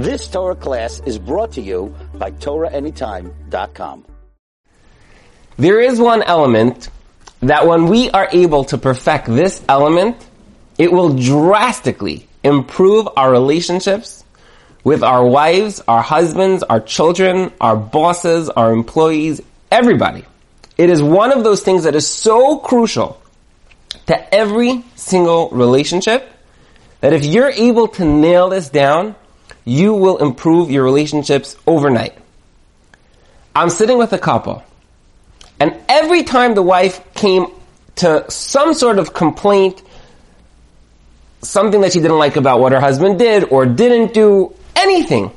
This Torah class is brought to you by TorahAnytime.com. There is one element that when we are able to perfect this element, it will drastically improve our relationships with our wives, our husbands, our children, our bosses, our employees, everybody. It is one of those things that is so crucial to every single relationship that if you're able to nail this down, you will improve your relationships overnight. I'm sitting with a couple, and every time the wife came to some sort of complaint, something that she didn't like about what her husband did or didn't do, anything,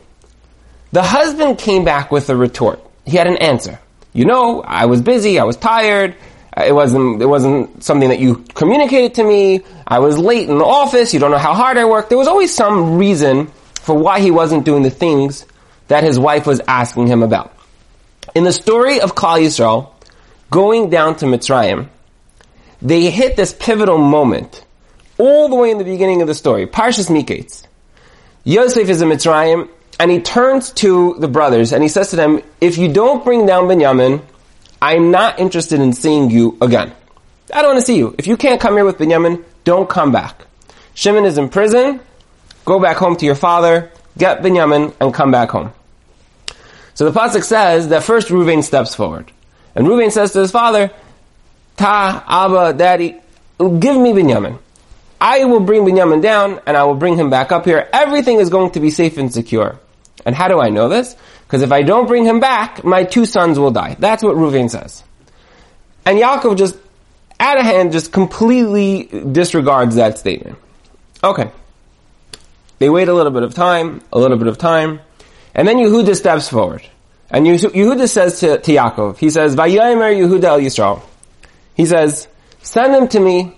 the husband came back with a retort. He had an answer. You know, I was busy, I was tired, uh, it wasn't, it wasn't something that you communicated to me, I was late in the office, you don't know how hard I worked. There was always some reason for why he wasn't doing the things that his wife was asking him about. In the story of Klal Yisrael, going down to Mitzrayim, they hit this pivotal moment, all the way in the beginning of the story, Parshas Miketz. Yosef is in Mitzrayim, and he turns to the brothers and he says to them, if you don't bring down Benjamin, I'm not interested in seeing you again. I don't want to see you. If you can't come here with Benjamin, don't come back. Shimon is in prison, go back home to your father, get Benjamin, and come back home. So the Pasuk says that first Ruvain steps forward. And Ruvain says to his father, Ta, Abba, Daddy, give me Benjamin. I will bring Binyamin down and I will bring him back up here. Everything is going to be safe and secure. And how do I know this? Because if I don't bring him back, my two sons will die. That's what Ruvain says. And Yaakov just, out of hand, just completely disregards that statement. Okay. They wait a little bit of time, a little bit of time, and then Yehuda steps forward. And Yehuda says to, to Yaakov, he says, Vayomer Yehuda el Yisrael. He says, send him to me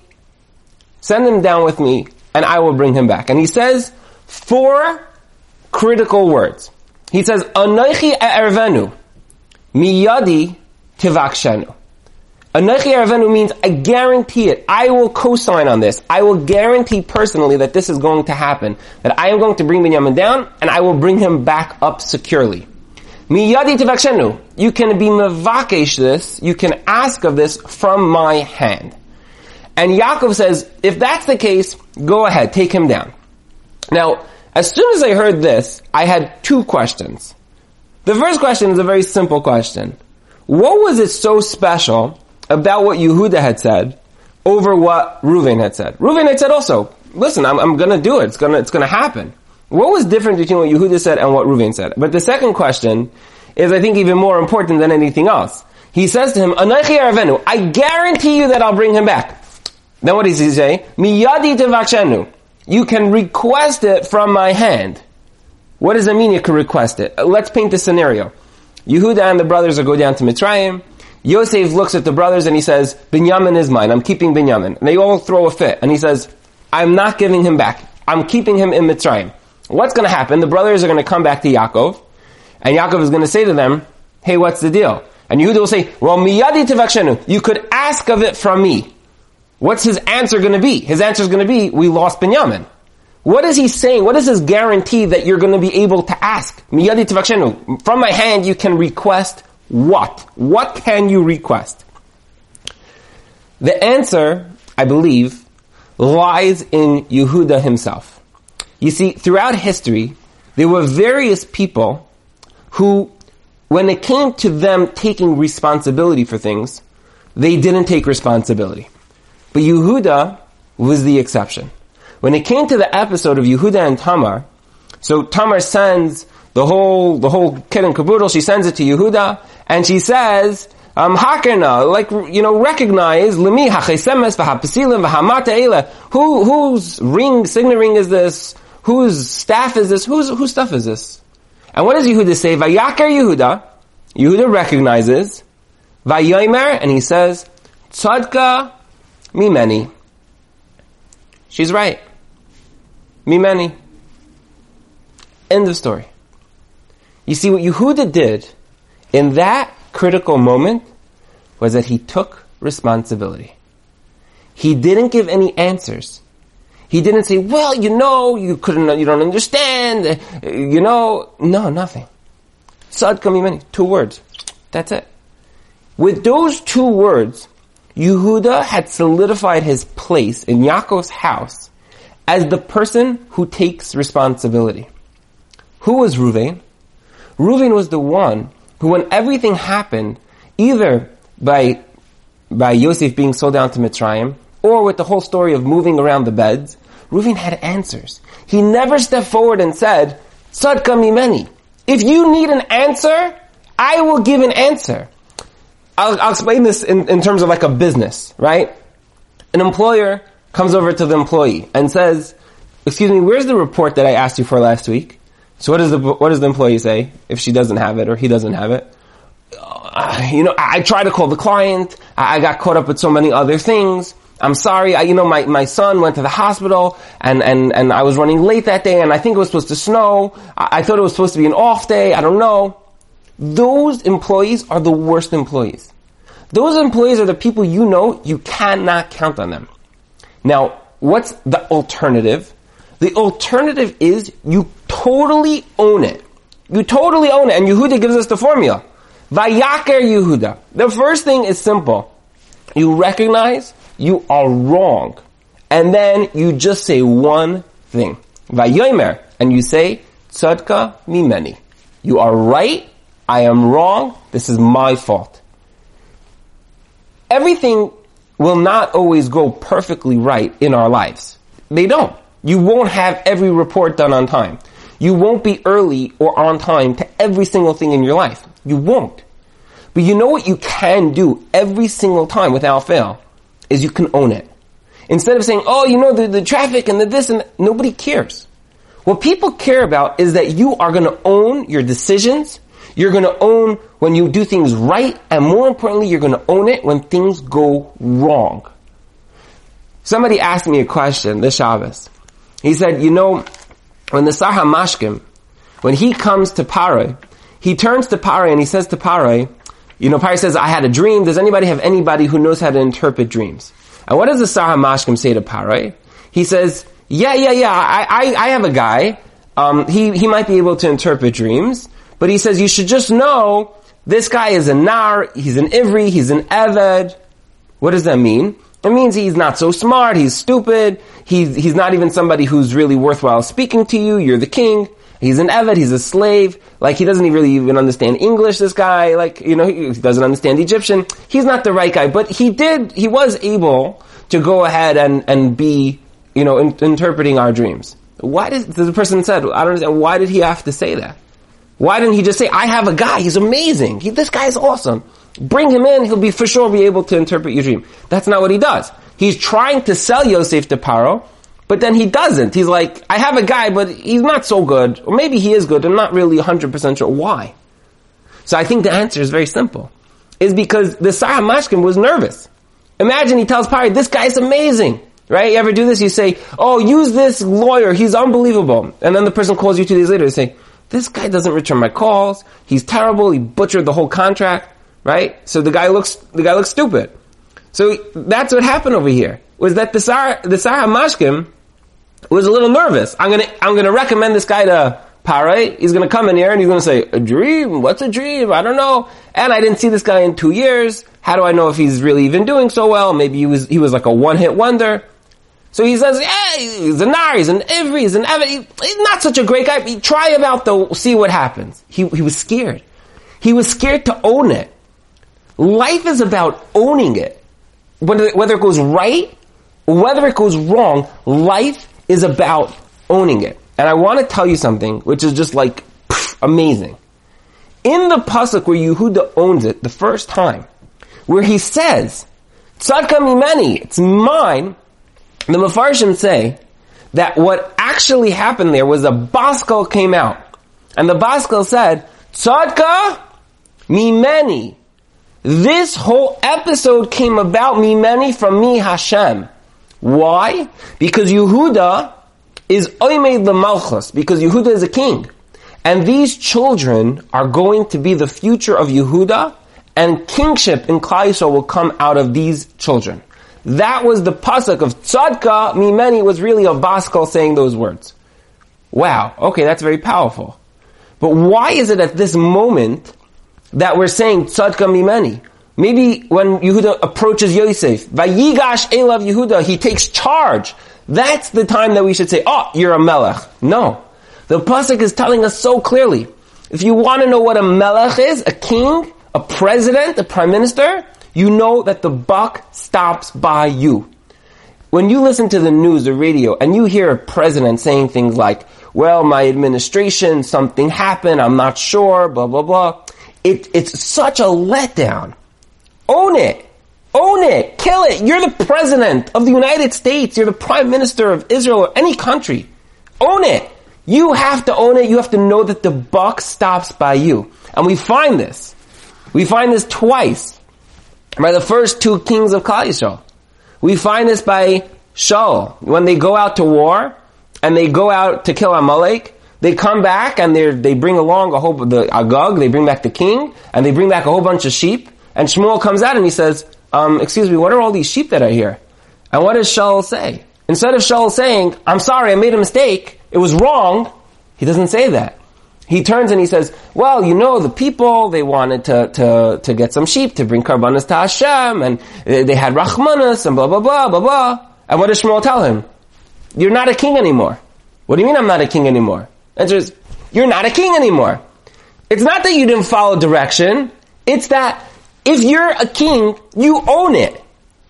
Send him down with me, and I will bring him back. And he says four critical words. He says, Anoichi ervenu, miyadi tivakshenu. Anoichi ervenu means I guarantee it. I will co-sign on this. I will guarantee personally that this is going to happen. That I am going to bring Binyamin down, and I will bring him back up securely. Miyadi tivakshenu. You can be mevakesh this, you can ask of this from my hand. And Yaakov says, if that's the case, go ahead, take him down. Now, as soon as I heard this, I had two questions. The first question is a very simple question. What was it so special about what Yehuda had said over what Reuven had said? Reuven had said also, listen, I'm, I'm gonna do it. It's gonna, it's gonna happen. What was different between what Yehuda said and what Reuven said? But the second question is, I think, even more important than anything else. He says to him, I guarantee you that I'll bring him back. Then what does he say? Miyadi tevakshenu. You can request it from my hand. What does it mean you can request it? Let's paint the scenario. Yehuda and the brothers are go down to Mitzrayim. Yosef looks at the brothers and he says, Binyamin is mine. I'm keeping Binyamin. And they all throw a fit. And he says, I'm not giving him back. I'm keeping him in Mitzrayim. What's going to happen? The brothers are going to come back to Yaakov. And Yaakov is going to say to them, hey, what's the deal? And Yehuda will say, well, miyadi tevakshenu. You could ask of it from me. What's his answer going to be? His answer is going to be, we lost Binyamin. What is he saying? What is his guarantee that you're going to be able to ask? Miyadi tevakshenu. From my hand you can request what? What can you request? The answer, I believe, lies in Yehuda himself. You see, throughout history, there were various people who, when it came to them taking responsibility for things, they didn't take responsibility. But Yehuda was the exception. When it came to the episode of Yehuda and Tamar, so Tamar sends the whole, the whole kit and caboodle, she sends it to Yehuda, and she says, um, hakerna, like, you know, recognize, limi hachesemes v'hapesilim v'hamata who, whose ring, signet ring is this? Whose staff is this? Whose, whose stuff is this? And what does Yehuda say? Vayaker Yehuda, Yehuda recognizes, Vayomer, and he says, Tzadka mimeni. She's right. Mimeni. End of story. You see, what Yehuda did in that critical moment was that he took responsibility. He didn't give any answers. He didn't say, well, you know, you couldn't, you don't understand, uh, you know, no, nothing. Mimeni, two words. That's it. With those two words, Yehuda had solidified his place in Yaakov's house as the person who takes responsibility. Who was Ruvain? Ruvain was the one who, when everything happened, either by by Yosef being sold down to Mitzrayim, or with the whole story of moving around the beds, Ruvain had answers. He never stepped forward and said, Tzadka mimeni. If you need an answer, I will give an answer. I'll, I'll explain this in, in terms of like a business, right? An employer comes over to the employee and says, excuse me, where's the report that I asked you for last week? So what does the, what does the employee say if she doesn't have it or he doesn't have it? Uh, you know, I, I to call the client. I, I got caught up with so many other things. I'm sorry, I, you know, my, my son went to the hospital and, and, and I was running late that day and I think it was supposed to snow. I, I thought it was supposed to be an off day. I don't know. Those employees are the worst employees. Those employees are the people you know you cannot count on them. Now, what's the alternative? The alternative is you totally own it. You totally own it. And Yehuda gives us the formula. Vayaker Yehuda. The first thing is simple. You recognize you are wrong. And then you just say one thing. Vayomer. And you say, Tzadka mimeni. You are right. I am wrong. This is my fault. Everything will not always go perfectly right in our lives. They don't. You won't have every report done on time. You won't be early or on time to every single thing in your life. You won't. But you know what you can do every single time without fail? Is you can own it. Instead of saying, oh, you know, the, the traffic and the this and that, nobody cares. What people care about is that you are going to own your decisions. You're going to own when you do things right. And more importantly, you're going to own it when things go wrong. Somebody asked me a question this Shabbos. He said, you know, when the Sar HaMashkim, when he comes to Paray, he turns to Paray and he says to Paray, you know, Paray says, I had a dream. Does anybody have anybody who knows how to interpret dreams? And what does the Sar HaMashkim say to Paray? He says, yeah, yeah, yeah, I, I, I have a guy. Um, he, he might be able to interpret dreams, but he says you should just know this guy is a nar, he's an ivri, he's an eved. What does that mean? It means he's not so smart, he's stupid, he's, he's not even somebody who's really worthwhile speaking to you, you're the king. He's an Eved, he's a slave, like he doesn't really even understand English, this guy, like, you know, he doesn't understand Egyptian. He's not the right guy, but he did, he was able to go ahead and, and be, you know, in, interpreting our dreams. Why did, the person said, I don't understand, why did he have to say that? Why didn't he just say, I have a guy, he's amazing, he, this guy is awesome. Bring him in, he'll be for sure be able to interpret your dream. That's not what he does. He's trying to sell Yosef to Paro, but then he doesn't. He's like, I have a guy, but he's not so good. Or maybe he is good. I'm not really 100% sure why. So I think the answer is very simple. Is because the Sar HaMashkim was nervous. Imagine he tells Pari, this guy's amazing. Right? You ever do this? You say, oh, use this lawyer. He's unbelievable. And then the person calls you two days later and say, this guy doesn't return my calls. He's terrible. He butchered the whole contract. Right? So the guy looks, the guy looks stupid. So that's what happened over here. Was that the Sar, the Sar HaMashkim was a little nervous. I'm gonna, I'm gonna recommend this guy to Paray. He's gonna come in here and he's gonna say, a dream? What's a dream? I don't know. And I didn't see this guy in two years. How do I know if he's really even doing so well? Maybe he was, he was like a one-hit wonder. So he says, yeah, he's a nar, he's an ivri, he's an eved, he's not such a great guy. Try him out though, see what happens. He, he was scared. He was scared to own it. Life is about owning it. Whether, whether it goes right, whether it goes wrong, life is about owning it. And I want to tell you something, which is just like pff, amazing. In the pasuk where Yehuda owns it the first time, where he says, "Tzadka mimeni," it's mine. The Mefarshim say that what actually happened there was a Bas Kol came out, and the Bas Kol said, "Tzadka mimeni." This whole episode came about mimeni from me Hashem. Why? Because Yehuda is Oimed the Malchus, because Yehuda is a king. And these children are going to be the future of Yehuda, and kingship in Klal will come out of these children. that was the pasuk of tzadka mimeni was really a Bas Kol saying those words. Wow, okay, that's very powerful. But why is it at this moment that we're saying tzadka mimeni? Maybe when Yehuda approaches Yosef, vayigash elav Yehuda, he takes charge. That's the time that we should say, oh, you're a melech. No. The pasuk is telling us so clearly. If you want to know what a melech is, a king, a president, a prime minister, you know that the buck stops by you. When you listen to the news or radio and you hear a president saying things like, well, my administration, something happened, I'm not sure, blah, blah, blah. It, it's such a letdown. Own it. Own it. Kill it. You're the president of the United States. You're the prime minister of Israel or any country. Own it. You have to own it. You have to know that the buck stops by you. And we find this. We find this twice by the first two kings of Yisrael. We find this by Shaul. When they go out to war and they go out to kill Amalek, they come back and they they bring along a whole the Agag. They bring back the king and they bring back a whole bunch of sheep. And Shmuel comes out and he says, um, "Excuse me, what are all these sheep that are here?" And what does Shaul say? Instead of Shaul saying, "I'm sorry, I made a mistake," it was wrong, he doesn't say that. He turns and he says, well, you know, the people, they wanted to, to, to get some sheep to bring karbanas to Hashem, and they had rachmanas, and blah, blah, blah, blah, blah. And what does Shmuel tell him? You're not a king anymore. What do you mean I'm not a king anymore? Answer is, you're not a king anymore. It's not that you didn't follow direction, it's that if you're a king, you own it.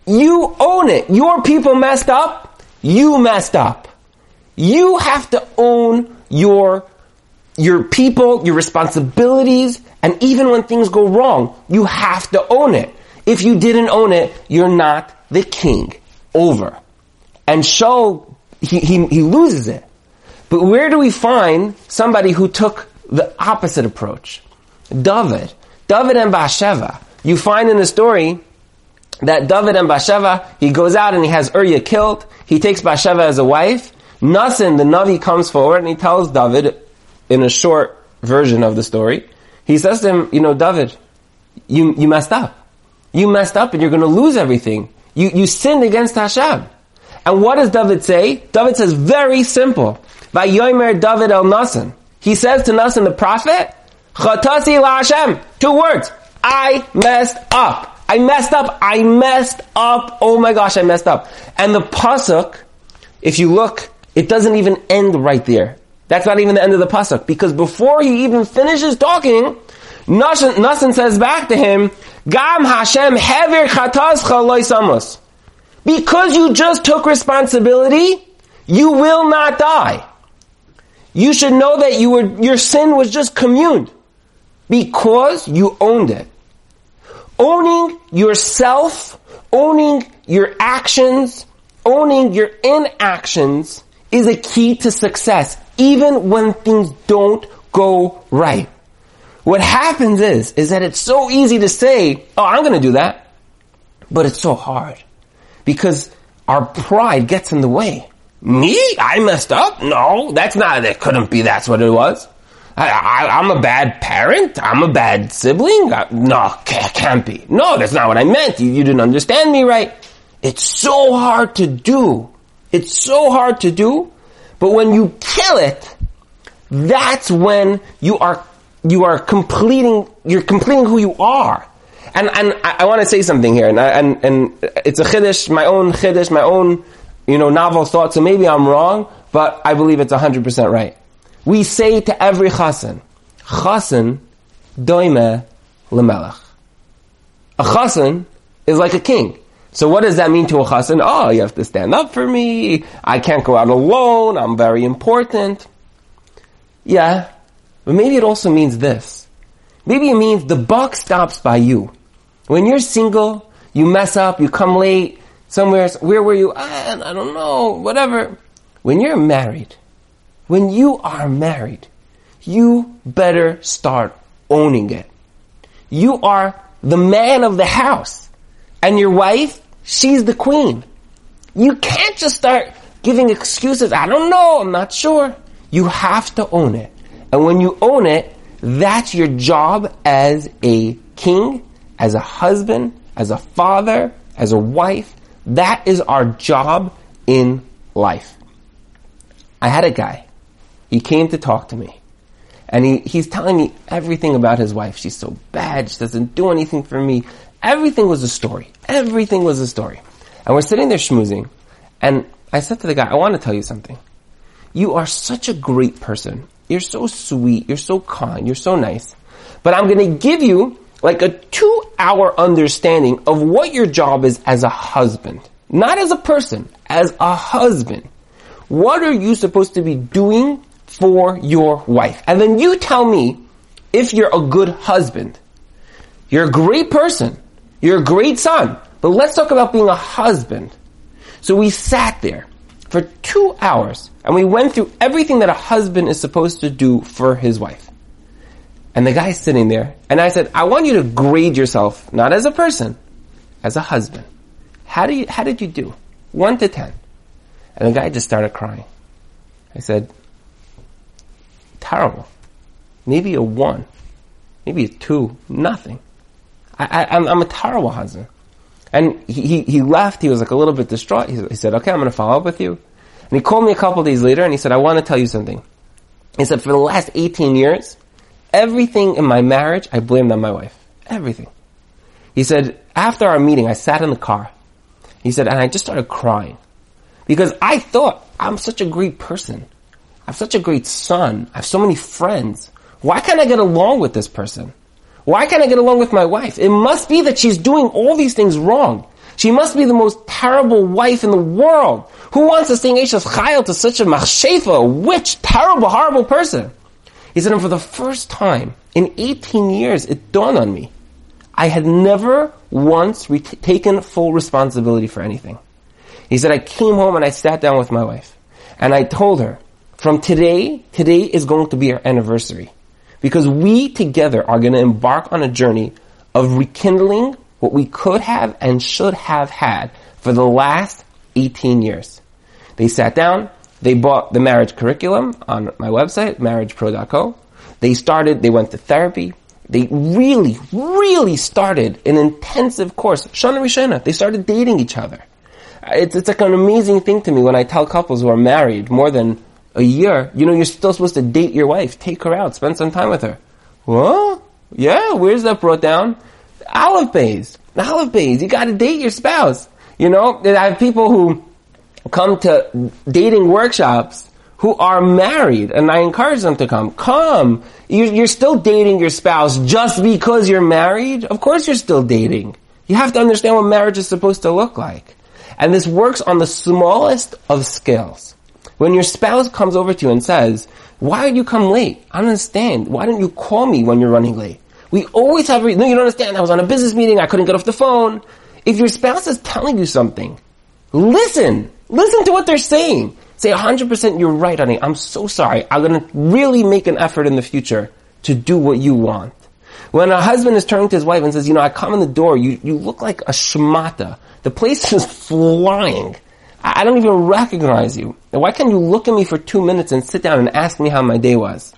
You own it. Your people messed up, you messed up. You have to own your, your people, your responsibilities, and even when things go wrong, you have to own it. If you didn't own it, you're not the king. Over. And Shaul, he, he, he loses it. But where do we find somebody who took the opposite approach? David. David and Bathsheba. You find in the story that David and Bathsheba, he goes out and he has Uriah killed. He takes Bathsheba as a wife. Nasan, the Navi, comes forward and he tells David, in a short version of the story, he says to him, you know, David, you, you messed up. You messed up and you're going to lose everything. You, you sinned against Hashem. And what does David say? David says very simple. Vayomer David el Nasan. He says to Nasan the prophet, Chatasi la Hashem. Two words. I messed up. I messed up. I messed up. Oh my gosh, I messed up. And the pasuk, if you look it doesn't even end right there. That's not even the end of the pasuk because before he even finishes talking, Nasan, says back to him, "Gam Hashem hever chatas Because you just took responsibility, you will not die. You should know that you were your sin was just communed because you owned it. Owning yourself, owning your actions, owning your inactions is a key to success, even when things don't go right. What happens is, is that it's so easy to say, oh, I'm gonna do that. But it's so hard. Because our pride gets in the way. Me? I messed up? No, that's not, it couldn't be that's what it was. I, am a bad parent? I'm a bad sibling? I, no, can't be. No, that's not what I meant. You, you didn't understand me right. It's so hard to do. It's so hard to do, but when you kill it, that's when you are you are completing you're completing who you are. And and I, I want to say something here, and and and it's a chiddush, my own chiddush, my own you know novel thought. So maybe I'm wrong, but I believe it's hundred percent right. We say to every chassan, chassan doime lemelech. A chassan is like a king. So what does that mean to a chassan? Oh, you have to stand up for me. I can't go out alone. I'm very important. Yeah, but maybe it also means this. Maybe it means the buck stops by you. When you're single, you mess up, you come late, somewhere, where were you? I, I don't know, whatever. When you're married, when you are married, you better start owning it. You are the man of the house. And your wife She's the queen. You can't just start giving excuses. I don't know. I'm not sure. You have to own it. And when you own it, that's your job as a king, as a husband, as a father, as a wife. That is our job in life. I had a guy. He came to talk to me. And he, he's telling me everything about his wife. She's so bad. She doesn't do anything for me. Everything was a story. Everything was a story. And we're sitting there schmoozing. And I said to the guy, I want to tell you something. You are such a great person. You're so sweet. You're so kind. You're so nice. But I'm going to give you like a two hour understanding of what your job is as a husband. Not as a person, as a husband. What are you supposed to be doing for your wife? And then you tell me if you're a good husband. You're a great person. You're a great son. But let's talk about being a husband. So we sat there for two hours and we went through everything that a husband is supposed to do for his wife. And the guy's sitting there and I said, I want you to grade yourself, not as a person, as a husband. How do you, how did you do? One to ten. And the guy just started crying. I said, terrible. Maybe a one. Maybe a two. Nothing. I, I, am a terrible husband. And he, he left. He was like a little bit distraught. He, he said, okay, I'm going to follow up with you. And he called me a couple days later and he said, I want to tell you something. He said, for the last 18 years, everything in my marriage, I blamed on my wife. Everything. He said, after our meeting, I sat in the car. He said, and I just started crying. Because I thought, I'm such a great person. I'm such a great son. I have so many friends. Why can't I get along with this person? Why can't I get along with my wife? It must be that she's doing all these things wrong. She must be the most terrible wife in the world. Who wants to sing Eishes Chayil to such a machshefa, a witch, terrible, horrible person? He said, and for the first time in 18 years, it dawned on me. I had never once re- taken full responsibility for anything. He said, I came home and I sat down with my wife and I told her, from today, today is going to be our anniversary because we together are going to embark on a journey of rekindling what we could have and should have had for the last 18 years. They sat down, they bought the marriage curriculum on my website, marriagepro.co. They started, they went to therapy. They really, really started an intensive course. Shana Rishana. They started dating each other. It's, it's like an amazing thing to me when I tell couples who are married more than a year, you know, you're still supposed to date your wife, take her out, spend some time with her. What? Yeah, where's that brought down? Aleph Beis. Aleph Beis. You gotta date your spouse. You know, I have people who come to dating workshops who are married, and I encourage them to come. Come. You're still dating your spouse just because you're married? Of course you're still dating. You have to understand what marriage is supposed to look like. And this works on the smallest of scales. When your spouse comes over to you and says, why did you come late? I don't understand. Why don't you call me when you're running late? We always have, re- no, you don't understand. I was on a business meeting. I couldn't get off the phone. If your spouse is telling you something, listen. Listen to what they're saying. Say 100% you're right, honey. I'm so sorry. I'm going to really make an effort in the future to do what you want. When a husband is turning to his wife and says, you know, I come in the door, you, you look like a shmata. The place is flying. I don't even recognize you. Why can't you look at me for two minutes and sit down and ask me how my day was?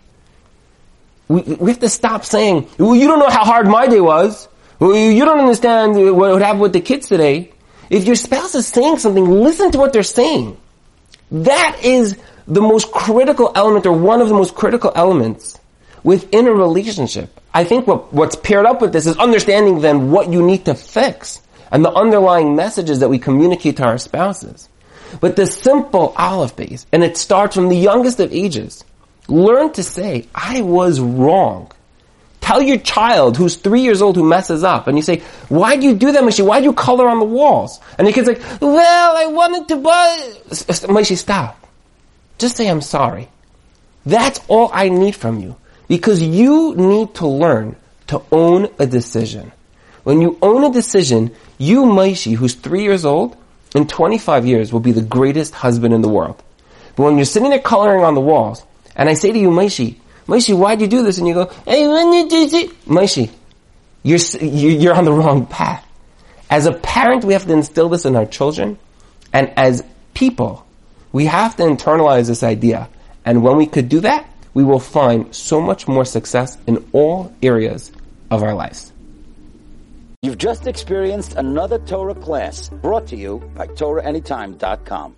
We, we have to stop saying, well, you don't know how hard my day was. Well, you don't understand what happened with the kids today. If your spouse is saying something, listen to what they're saying. That is the most critical element or one of the most critical elements within a relationship. I think what, what's paired up with this is understanding then what you need to fix and the underlying messages that we communicate to our spouses. But the simple aleph Beis, and it starts from the youngest of ages. Learn to say, I was wrong. Tell your child who's three years old who messes up, and you say, why do you do that, Moshe? Why do you color on the walls? And the kid's like, well, I wanted to buy... Moshe, stop. Just say, I'm sorry. That's all I need from you. Because you need to learn to own a decision. When you own a decision, you, Maishi, who's three years old, in 25 years will be the greatest husband in the world. But when you're sitting there coloring on the walls, and I say to you, Maishi, Maishi, why'd you do this? And you go, hey, when you're, you're on the wrong path. As a parent, we have to instill this in our children. And as people, we have to internalize this idea. And when we could do that, we will find so much more success in all areas of our lives. You've just experienced another Torah class brought to you by TorahAnytime.com.